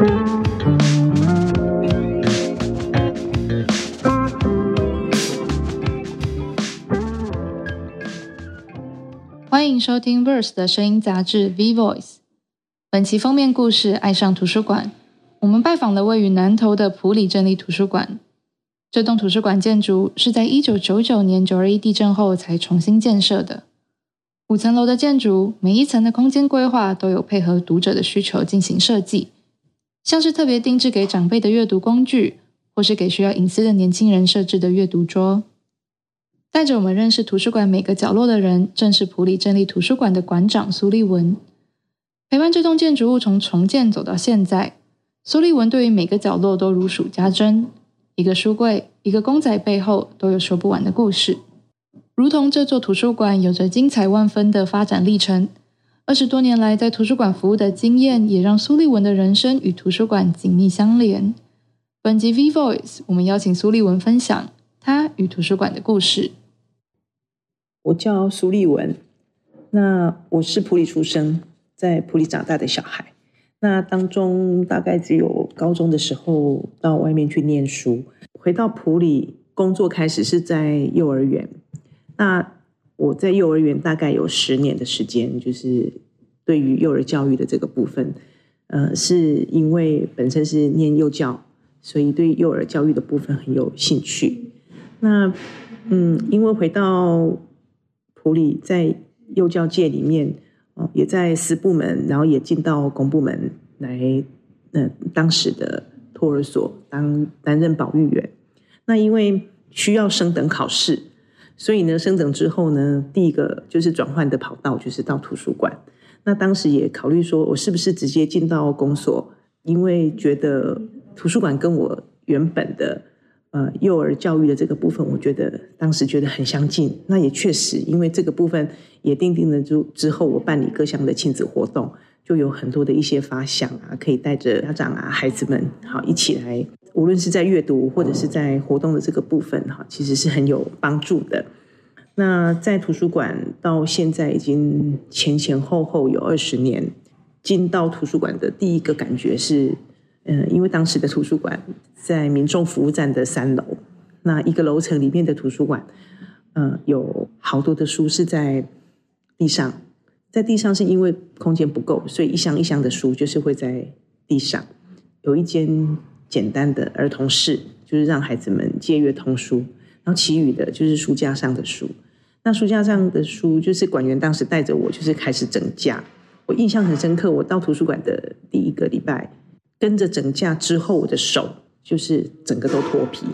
欢迎收听 Verse 的声音杂志 V Voice。本期封面故事《爱上图书馆》，我们拜访了位于南投的普里镇立图书馆。这栋图书馆建筑是在一九九九年九二一地震后才重新建设的。五层楼的建筑，每一层的空间规划都有配合读者的需求进行设计，像是特别定制给长辈的阅读工具，或是给需要隐私的年轻人设置的阅读桌。带着我们认识图书馆每个角落的人，正是普里镇立图书馆的馆长苏立文。陪伴这栋建筑物从重建走到现在，苏立文对于每个角落都如数家珍。一个书柜，一个公仔背后都有说不完的故事。如同这座图书馆有着精彩万分的发展历程，二十多年来在图书馆服务的经验，也让苏立文的人生与图书馆紧密相连。本集 V Voice，我们邀请苏立文分享他与图书馆的故事。我叫苏立文，那我是普里出生，在普里长大的小孩。那当中大概只有高中的时候到外面去念书，回到普里工作开始是在幼儿园。那我在幼儿园大概有十年的时间，就是对于幼儿教育的这个部分，呃，是因为本身是念幼教，所以对幼儿教育的部分很有兴趣。那嗯，因为回到普里，在幼教界里面，哦，也在私部门，然后也进到公部门来，嗯，当时的托儿所当担任保育员。那因为需要升等考试。所以呢，升等之后呢，第一个就是转换的跑道，就是到图书馆。那当时也考虑说，我是不是直接进到公所？因为觉得图书馆跟我原本的呃幼儿教育的这个部分，我觉得当时觉得很相近。那也确实，因为这个部分也定定了之之后，我办理各项的亲子活动，就有很多的一些发想啊，可以带着家长啊、孩子们好一起来。无论是在阅读或者是在活动的这个部分，哈，其实是很有帮助的。那在图书馆到现在已经前前后后有二十年，进到图书馆的第一个感觉是，嗯，因为当时的图书馆在民众服务站的三楼，那一个楼层里面的图书馆，嗯，有好多的书是在地上，在地上是因为空间不够，所以一箱一箱的书就是会在地上，有一间。简单的儿童室，就是让孩子们借阅童书，然后其余的就是书架上的书。那书架上的书，就是管员当时带着我，就是开始整架。我印象很深刻，我到图书馆的第一个礼拜，跟着整架之后，我的手就是整个都脱皮，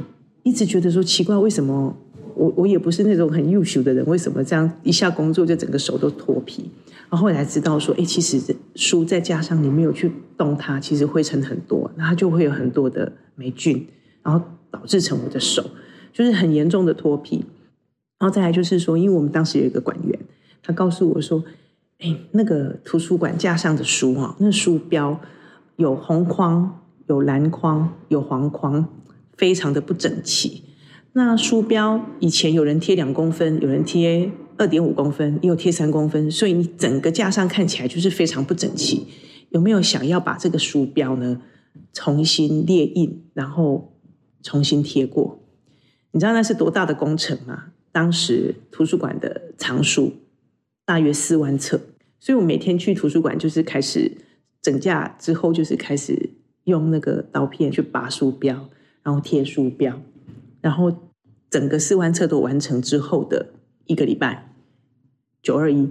一直觉得说奇怪，为什么我我也不是那种很优秀的人，为什么这样一下工作就整个手都脱皮？然后后来知道说，哎，其实书再加上你没有去动它，其实灰尘很多，那它就会有很多的霉菌，然后导致成我的手就是很严重的脱皮。然后再来就是说，因为我们当时有一个馆员，他告诉我说，哎，那个图书馆架上的书啊，那书标有红框、有蓝框、有黄框，非常的不整齐。那书标以前有人贴两公分，有人贴。二点五公分，也有贴三公分，所以你整个架上看起来就是非常不整齐。有没有想要把这个书标呢重新列印，然后重新贴过？你知道那是多大的工程吗？当时图书馆的藏书大约四万册，所以我每天去图书馆就是开始整架之后，就是开始用那个刀片去拔书标，然后贴书标，然后整个四万册都完成之后的。一个礼拜，九二一，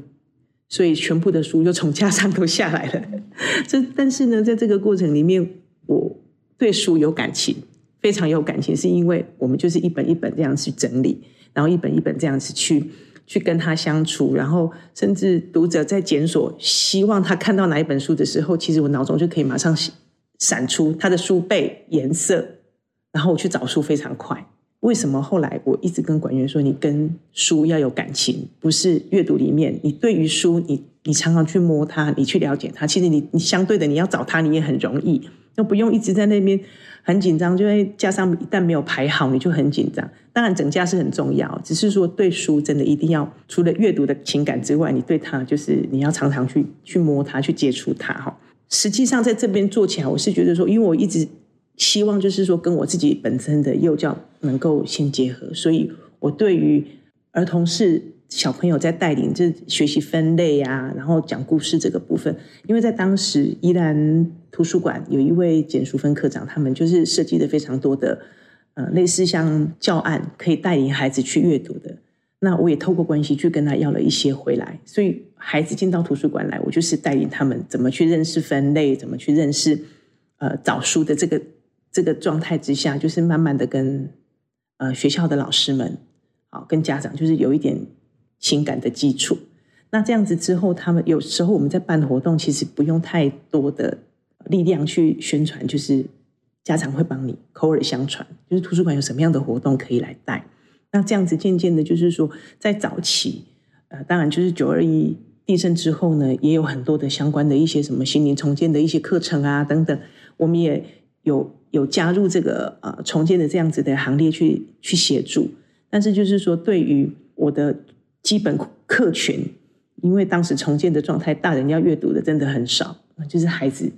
所以全部的书又从架上都下来了。这但是呢，在这个过程里面，我对书有感情，非常有感情，是因为我们就是一本一本这样去整理，然后一本一本这样子去去跟他相处，然后甚至读者在检索，希望他看到哪一本书的时候，其实我脑中就可以马上闪出他的书背颜色，然后我去找书非常快。为什么后来我一直跟管员说，你跟书要有感情，不是阅读里面，你对于书，你你常常去摸它，你去了解它，其实你你相对的你要找它，你也很容易，都不用一直在那边很紧张，就会加上一旦没有排好，你就很紧张。当然整架是很重要，只是说对书真的一定要除了阅读的情感之外，你对它就是你要常常去去摸它，去接触它哈。实际上在这边做起来，我是觉得说，因为我一直希望就是说跟我自己本身的幼教能够先结合，所以我对于儿童是小朋友在带领这学习分类啊，然后讲故事这个部分，因为在当时宜兰图书馆有一位简淑芬科长，他们就是设计的非常多的呃类似像教案，可以带领孩子去阅读的。那我也透过关系去跟他要了一些回来，所以孩子进到图书馆来，我就是带领他们怎么去认识分类，怎么去认识呃找书的这个这个状态之下，就是慢慢的跟呃学校的老师们，好跟家长，就是有一点情感的基础。那这样子之后，他们有时候我们在办活动，其实不用太多的力量去宣传，就是家长会帮你口耳相传，就是图书馆有什么样的活动可以来带。那这样子渐渐的，就是说，在早期，呃，当然就是九二一地震之后呢，也有很多的相关的一些什么心灵重建的一些课程啊等等，我们也有有加入这个呃重建的这样子的行列去去协助。但是就是说，对于我的基本客群，因为当时重建的状态，大人要阅读的真的很少，就是孩子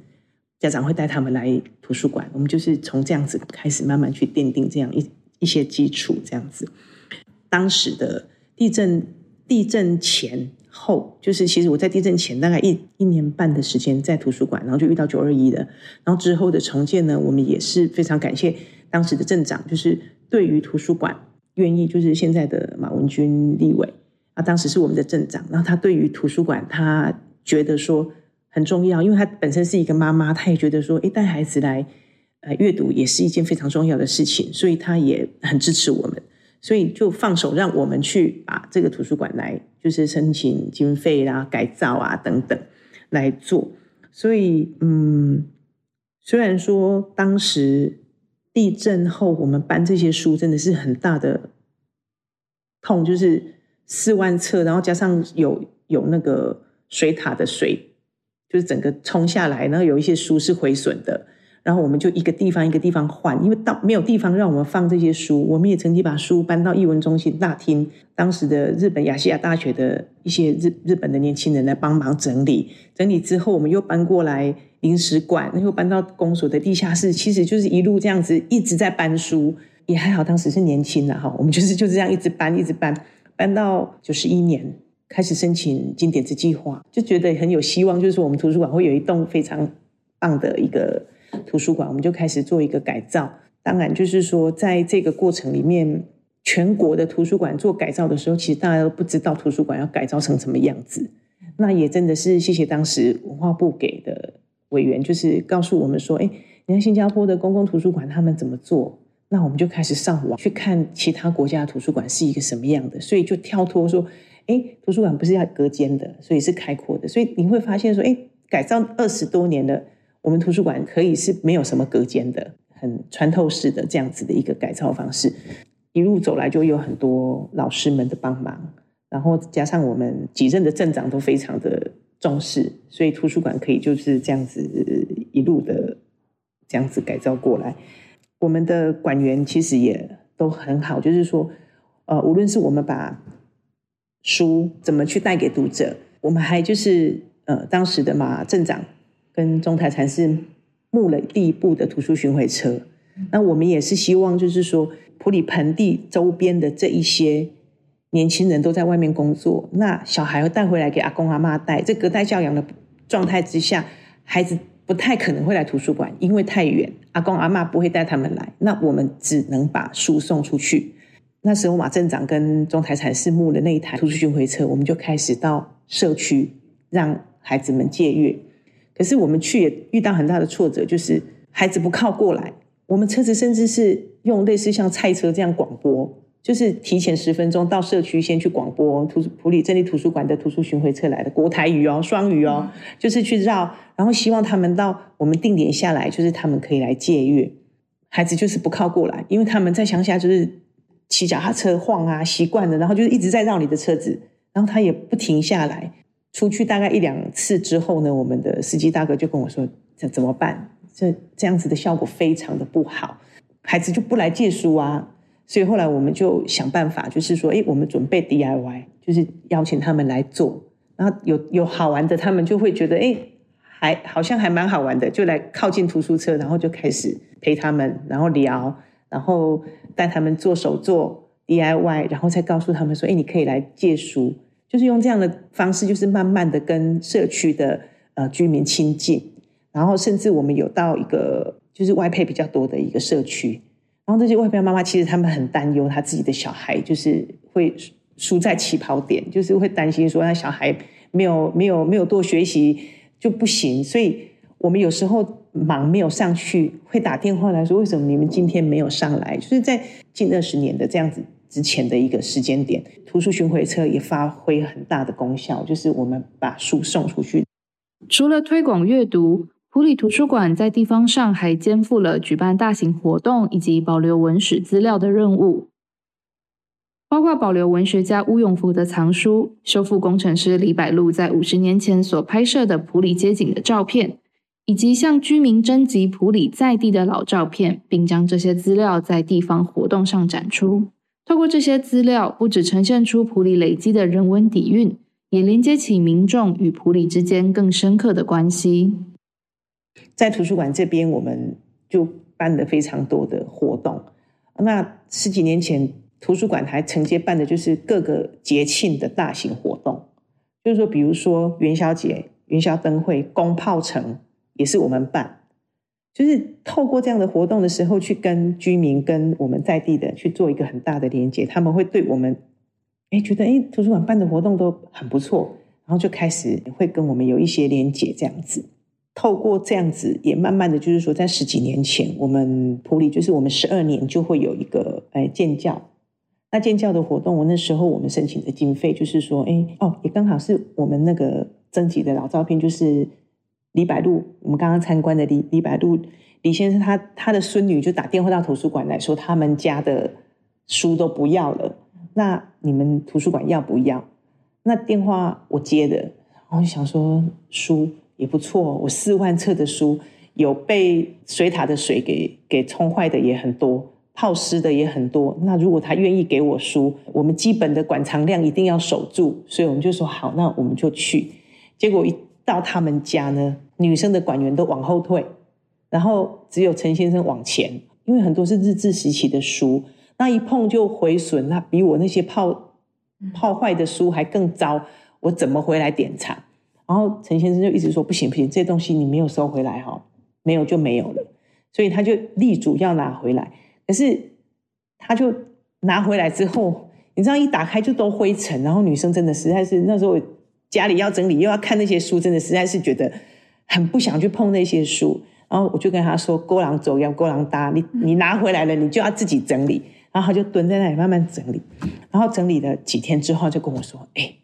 家长会带他们来图书馆，我们就是从这样子开始慢慢去奠定这样一。一些基础这样子，当时的地震地震前后，就是其实我在地震前大概一一年半的时间在图书馆，然后就遇到九二一的，然后之后的重建呢，我们也是非常感谢当时的镇长，就是对于图书馆愿意，就是现在的马文君立委啊，当时是我们的镇长，然后他对于图书馆他觉得说很重要，因为他本身是一个妈妈，他也觉得说，哎，带孩子来。呃，阅读也是一件非常重要的事情，所以他也很支持我们，所以就放手让我们去把这个图书馆来，就是申请经费啦、改造啊等等来做。所以，嗯，虽然说当时地震后我们搬这些书真的是很大的痛，就是四万册，然后加上有有那个水塔的水，就是整个冲下来，然后有一些书是毁损的。然后我们就一个地方一个地方换，因为到没有地方让我们放这些书，我们也曾经把书搬到译文中心大厅，当时的日本亚细亚大学的一些日日本的年轻人来帮忙整理，整理之后我们又搬过来临时馆，又搬到公所的地下室，其实就是一路这样子一直在搬书，也还好当时是年轻的哈，我们就是就这样一直搬一直搬，搬到九十一年开始申请经典之计划，就觉得很有希望，就是说我们图书馆会有一栋非常棒的一个。图书馆，我们就开始做一个改造。当然，就是说，在这个过程里面，全国的图书馆做改造的时候，其实大家都不知道图书馆要改造成什么样子。那也真的是谢谢当时文化部给的委员，就是告诉我们说：“哎，你看新加坡的公共图书馆他们怎么做？”那我们就开始上网去看其他国家的图书馆是一个什么样的。所以就跳脱说：“哎，图书馆不是要隔间的，所以是开阔的。”所以你会发现说：“哎，改造二十多年了。”我们图书馆可以是没有什么隔间的，很穿透式的这样子的一个改造方式。一路走来就有很多老师们的帮忙，然后加上我们几任的镇长都非常的重视，所以图书馆可以就是这样子一路的这样子改造过来。我们的馆员其实也都很好，就是说，呃，无论是我们把书怎么去带给读者，我们还就是呃当时的马镇长。跟中台禅师募了第一部的图书巡回车，那我们也是希望，就是说普里盆地周边的这一些年轻人都在外面工作，那小孩会带回来给阿公阿妈带，这隔代教养的状态之下，孩子不太可能会来图书馆，因为太远，阿公阿妈不会带他们来，那我们只能把书送出去。那时候马镇长跟中台禅师募的那一台图书巡回车，我们就开始到社区让孩子们借阅。可是我们去也遇到很大的挫折，就是孩子不靠过来。我们车子甚至是用类似像菜车这样广播，就是提前十分钟到社区先去广播。图普里镇立图书馆的图书巡回车来的，国台语哦，双语哦，就是去绕，然后希望他们到我们定点下来，就是他们可以来借阅。孩子就是不靠过来，因为他们在乡下就是骑脚踏车晃啊，习惯了，然后就是一直在绕你的车子，然后他也不停下来。出去大概一两次之后呢，我们的司机大哥就跟我说：“这怎么办？这这样子的效果非常的不好，孩子就不来借书啊。”所以后来我们就想办法，就是说，哎，我们准备 DIY，就是邀请他们来做。然后有有好玩的，他们就会觉得，哎，还好像还蛮好玩的，就来靠近图书车，然后就开始陪他们，然后聊，然后带他们做手作 DIY，然后再告诉他们说：“哎，你可以来借书。”就是用这样的方式，就是慢慢的跟社区的呃居民亲近，然后甚至我们有到一个就是外配比较多的一个社区，然后这些外配妈妈其实他们很担忧他自己的小孩就是会输在起跑点，就是会担心说他小孩没有没有没有多学习。就不行，所以我们有时候忙没有上去，会打电话来说：“为什么你们今天没有上来？”就是在近二十年的这样子之前的一个时间点，图书巡回车也发挥很大的功效，就是我们把书送出去。除了推广阅读，普里图书馆在地方上还肩负了举办大型活动以及保留文史资料的任务。包括保留文学家乌永福的藏书，修复工程师李百禄在五十年前所拍摄的普里街景的照片，以及向居民征集普里在地的老照片，并将这些资料在地方活动上展出。透过这些资料，不只呈现出普里累积的人文底蕴，也连接起民众与普里之间更深刻的关系。在图书馆这边，我们就办了非常多的活动。那十几年前。图书馆还承接办的就是各个节庆的大型活动，就是说，比如说元宵节、元宵灯会、公炮城也是我们办，就是透过这样的活动的时候，去跟居民、跟我们在地的去做一个很大的连接，他们会对我们，哎，觉得哎，图书馆办的活动都很不错，然后就开始会跟我们有一些连接，这样子。透过这样子，也慢慢的就是说，在十几年前，我们普里就是我们十二年就会有一个哎建教。那建教的活动，我那时候我们申请的经费就是说，哎哦，也刚好是我们那个征集的老照片，就是李百禄，我们刚刚参观的李李百禄李先生，他他的孙女就打电话到图书馆来说，他们家的书都不要了，那你们图书馆要不要？那电话我接的，我就想说书也不错，我四万册的书，有被水塔的水给给冲坏的也很多。泡湿的也很多，那如果他愿意给我书，我们基本的馆藏量一定要守住，所以我们就说好，那我们就去。结果一到他们家呢，女生的管员都往后退，然后只有陈先生往前，因为很多是日治时期的书，那一碰就毁损，那比我那些泡泡坏的书还更糟，我怎么回来典藏？然后陈先生就一直说不行不行，这些东西你没有收回来哈，没有就没有了，所以他就力主要拿回来。可是，他就拿回来之后，你知道一打开就都灰尘，然后女生真的实在是那时候家里要整理又要看那些书，真的实在是觉得很不想去碰那些书。然后我就跟他说：“勾狼走，要勾狼搭，你 你拿回来了，你就要自己整理。”然后他就蹲在那里慢慢整理。然后整理了几天之后，就跟我说：“哎，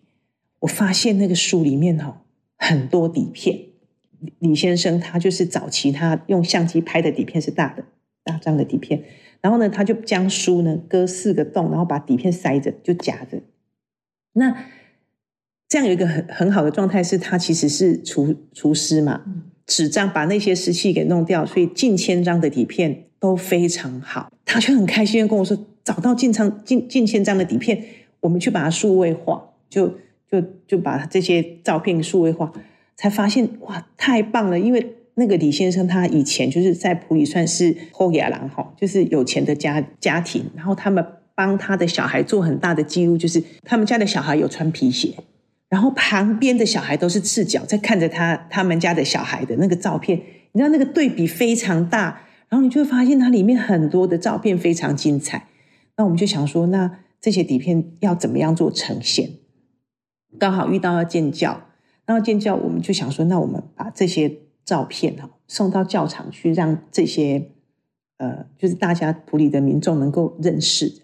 我发现那个书里面哈很多底片。李先生他就是早期他用相机拍的底片是大的大张的底片。”然后呢，他就将书呢割四个洞，然后把底片塞着，就夹着。那这样有一个很很好的状态，是他其实是厨厨师嘛，纸张把那些湿气给弄掉，所以近千张的底片都非常好。他却很开心的跟我说，找到近张近近千张的底片，我们去把它数位化，就就就把这些照片数位化，才发现哇，太棒了，因为。那个李先生，他以前就是在普里算是后亚郎哈，就是有钱的家家庭。然后他们帮他的小孩做很大的记录，就是他们家的小孩有穿皮鞋，然后旁边的小孩都是赤脚在看着他他们家的小孩的那个照片。你知道那个对比非常大，然后你就会发现它里面很多的照片非常精彩。那我们就想说，那这些底片要怎么样做呈现？刚好遇到要建教，然后建教我们就想说，那我们把这些。照片哈送到教场去，让这些呃，就是大家普里的民众能够认识。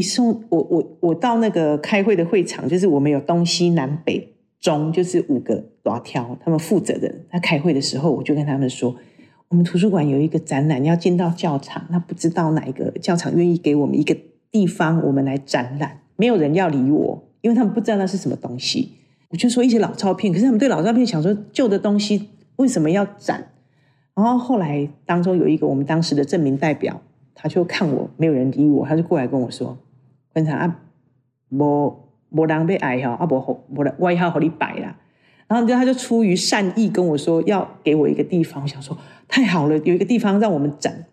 一送我我我到那个开会的会场，就是我们有东西南北中，就是五个大条，他们负责的。他开会的时候，我就跟他们说，我们图书馆有一个展览要进到教场，那不知道哪一个教场愿意给我们一个地方，我们来展览。没有人要理我，因为他们不知道那是什么东西。我就说一些老照片，可是他们对老照片想说旧的东西。为什么要展？然后后来当中有一个我们当时的证明代表，他就看我没有人理我，他就过来跟我说：“观察啊，无无人被爱哈，啊无无我以后和你摆啦。”然后他就出于善意跟我说要给我一个地方，我想说太好了，有一个地方让我们展。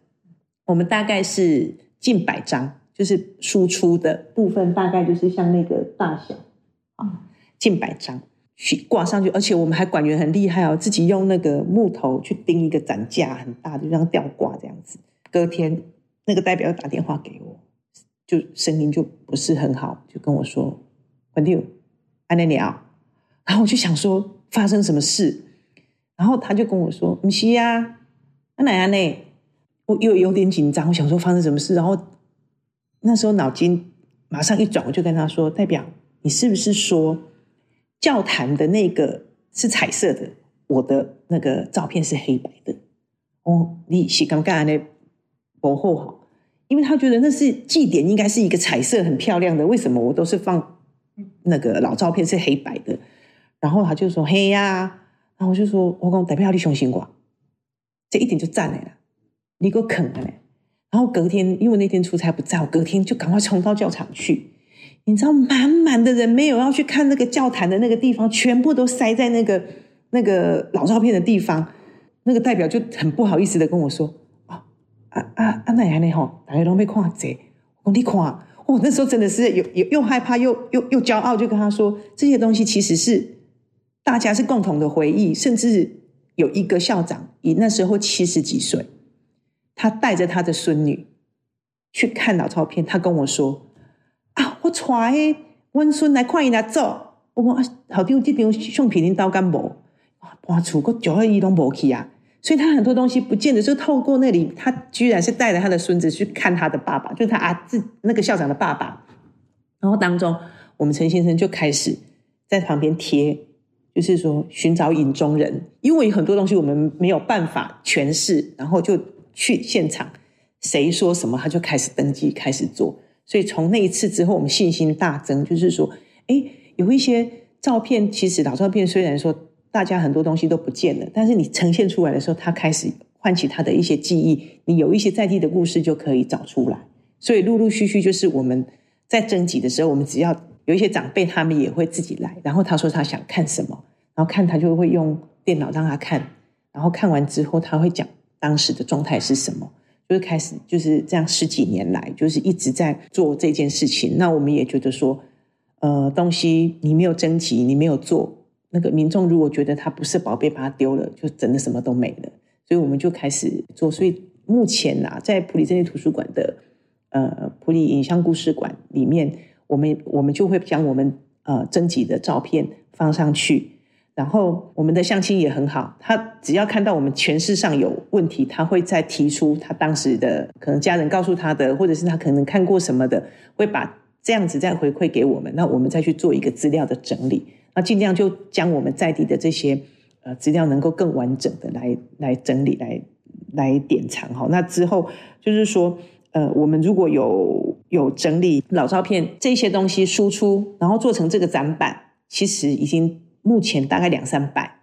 我们大概是近百张，就是输出的部分大概就是像那个大小啊，近百张去挂上去，而且我们还管员很厉害哦，自己用那个木头去钉一个展架，很大的，就像吊挂这样子。隔天那个代表打电话给我，就声音就不是很好，就跟我说：“文弟，安内鸟。”然后我就想说发生什么事，然后他就跟我说：“不是呀，安奶安内。”我又有点紧张，我想说发生什么事，然后那时候脑筋马上一转，我就跟他说：“代表，你是不是说教坛的那个是彩色的，我的那个照片是黑白的？”哦，你是刚刚那薄厚好，因为他觉得那是祭典，应该是一个彩色很漂亮的，为什么我都是放那个老照片是黑白的？然后他就说：“黑呀。”然后我就说：“我讲代表你相信我，这一点就赞来了。”你给我啃了嘞！然后隔天，因为那天出差不在，我隔天就赶快冲到教场去。你知道，满满的人没有要去看那个教坛的那个地方，全部都塞在那个那个老照片的地方。那个代表就很不好意思的跟我说：“啊啊啊，那样呢吼，大家都没看贼。”我讲你看，我那时候真的是又又又害怕又又又骄傲，就跟他说：“这些东西其实是大家是共同的回忆，甚至有一个校长，以那时候七十几岁。”他带着他的孙女去看老照片，他跟我说：“啊，我带温孙来看伊来做。”我讲啊，好丢这张相片恁刀干无？搬出个九二一拢无去啊！所以他很多东西不见得就透过那里，他居然是带着他的孙子去看他的爸爸，就是他啊自那个校长的爸爸。然后当中，我们陈先生就开始在旁边贴，就是说寻找影中人，因为很多东西我们没有办法诠释，然后就。去现场，谁说什么他就开始登记开始做，所以从那一次之后，我们信心大增。就是说，哎，有一些照片，其实老照片虽然说大家很多东西都不见了，但是你呈现出来的时候，他开始唤起他的一些记忆，你有一些在地的故事就可以找出来。所以陆陆续续就是我们在征集的时候，我们只要有一些长辈，他们也会自己来，然后他说他想看什么，然后看他就会用电脑让他看，然后看完之后他会讲。当时的状态是什么？就是开始就是这样十几年来，就是一直在做这件事情。那我们也觉得说，呃，东西你没有征集，你没有做，那个民众如果觉得他不是宝贝，把它丢了，就真的什么都没了。所以我们就开始做。所以目前呐，在普里镇立图书馆的呃普里影像故事馆里面，我们我们就会将我们呃征集的照片放上去。然后我们的相亲也很好，他只要看到我们诠释上有问题，他会再提出他当时的可能家人告诉他的，或者是他可能看过什么的，会把这样子再回馈给我们，那我们再去做一个资料的整理，那尽量就将我们在地的这些呃资料能够更完整的来来整理来来典藏哈。那之后就是说，呃，我们如果有有整理老照片这些东西输出，然后做成这个展板，其实已经。目前大概两三百，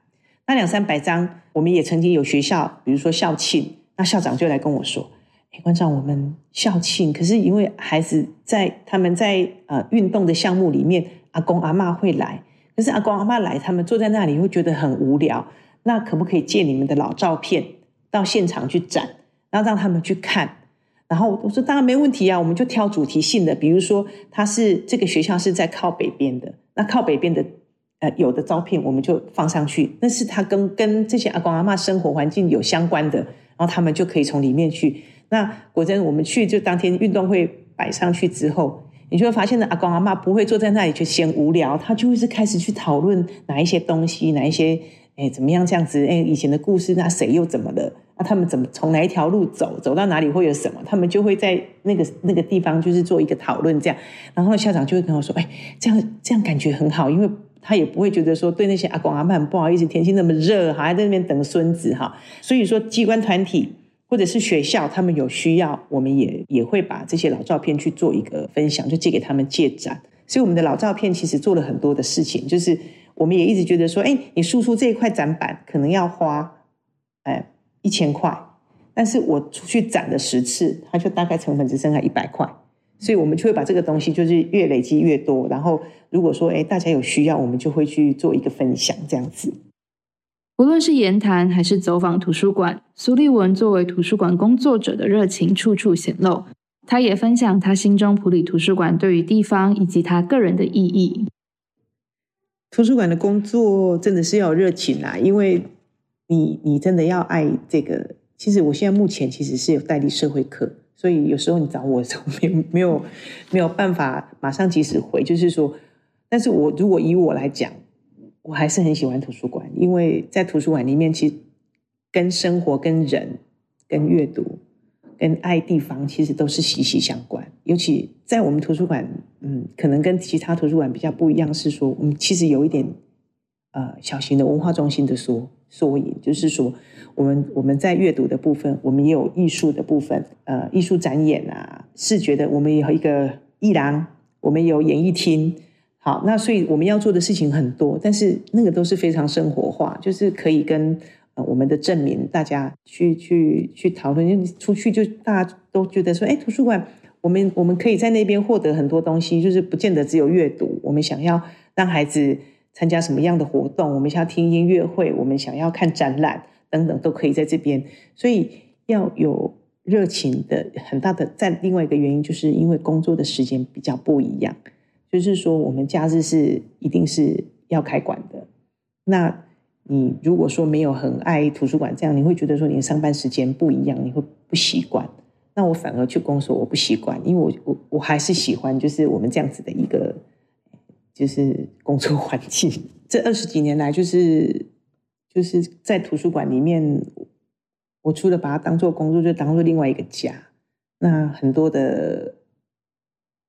那两三百张，我们也曾经有学校，比如说校庆，那校长就来跟我说：“哎，馆长，我们校庆，可是因为孩子在他们在呃运动的项目里面，阿公阿妈会来，可是阿公阿妈来，他们坐在那里会觉得很无聊，那可不可以借你们的老照片到现场去展，然后让他们去看？然后我说当然没问题啊，我们就挑主题性的，比如说他是这个学校是在靠北边的，那靠北边的呃。”有的照片我们就放上去，那是他跟跟这些阿公阿妈生活环境有相关的，然后他们就可以从里面去。那果真我们去就当天运动会摆上去之后，你就会发现呢，阿公阿妈不会坐在那里就嫌无聊，他就会是开始去讨论哪一些东西，哪一些哎怎么样这样子，哎以前的故事，那谁又怎么了？那他们怎么从哪一条路走，走到哪里会有什么？他们就会在那个那个地方就是做一个讨论这样。然后校长就会跟我说，哎，这样这样感觉很好，因为。他也不会觉得说对那些阿公阿妈不好意思，天气那么热，还在那边等孙子哈。所以说，机关团体或者是学校，他们有需要，我们也也会把这些老照片去做一个分享，就借给他们借展。所以我们的老照片其实做了很多的事情，就是我们也一直觉得说，哎，你输出这一块展板可能要花哎一千块，但是我出去展了十次，它就大概成本只剩下一百块。所以我们就会把这个东西就是越累积越多，然后如果说哎大家有需要，我们就会去做一个分享这样子。无论是言谈还是走访图书馆，苏立文作为图书馆工作者的热情处处显露。他也分享他心中普里图书馆对于地方以及他个人的意义。图书馆的工作真的是要有热情啊，因为你你真的要爱这个。其实我现在目前其实是有代理社会课，所以有时候你找我的时候没 没有没有办法马上及时回。就是说，但是我如果以我来讲，我还是很喜欢图书馆，因为在图书馆里面，其实跟生活、跟人、跟阅读。跟爱地方其实都是息息相关，尤其在我们图书馆，嗯，可能跟其他图书馆比较不一样，是说我们其实有一点呃小型的文化中心的缩缩影，就是说我们我们在阅读的部分，我们也有艺术的部分，呃，艺术展演啊，视觉的，我们有一个艺廊，我们有演艺厅，好，那所以我们要做的事情很多，但是那个都是非常生活化，就是可以跟呃。我们的证明，大家去去去讨论，因为出去就大家都觉得说，哎，图书馆，我们我们可以在那边获得很多东西，就是不见得只有阅读。我们想要让孩子参加什么样的活动，我们想要听音乐会，我们想要看展览等等，都可以在这边。所以要有热情的很大的，在另外一个原因，就是因为工作的时间比较不一样，就是说我们假日是一定是要开馆的，那。你如果说没有很爱图书馆，这样你会觉得说你的上班时间不一样，你会不习惯。那我反而去工作，我不习惯，因为我我我还是喜欢就是我们这样子的一个就是工作环境。这二十几年来，就是就是在图书馆里面，我除了把它当做工作，就当做另外一个家。那很多的。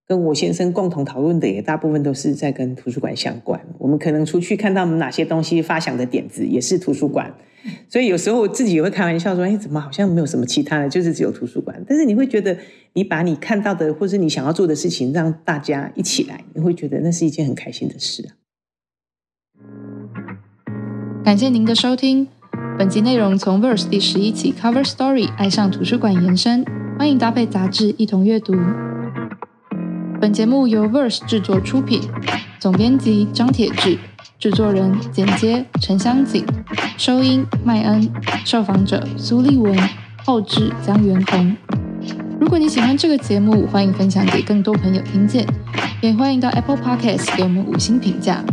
跟我先生共同讨论的也大部分都是在跟图书馆相关。我们可能出去看到哪些东西，发想的点子也是图书馆。所以有时候我自己也会开玩笑说：“哎，怎么好像没有什么其他的，就是只有图书馆。”但是你会觉得，你把你看到的或是你想要做的事情，让大家一起来，你会觉得那是一件很开心的事。感谢您的收听，本集内容从 Verse 第十一期 Cover Story 爱上图书馆延伸，欢迎搭配杂志一同阅读。本节目由 Verse 制作出品，总编辑张铁志，制作人剪接陈香锦，收音麦恩，受访者苏立文，后制江元红。如果你喜欢这个节目，欢迎分享给更多朋友听见，也欢迎到 Apple Podcast 给我们五星评价。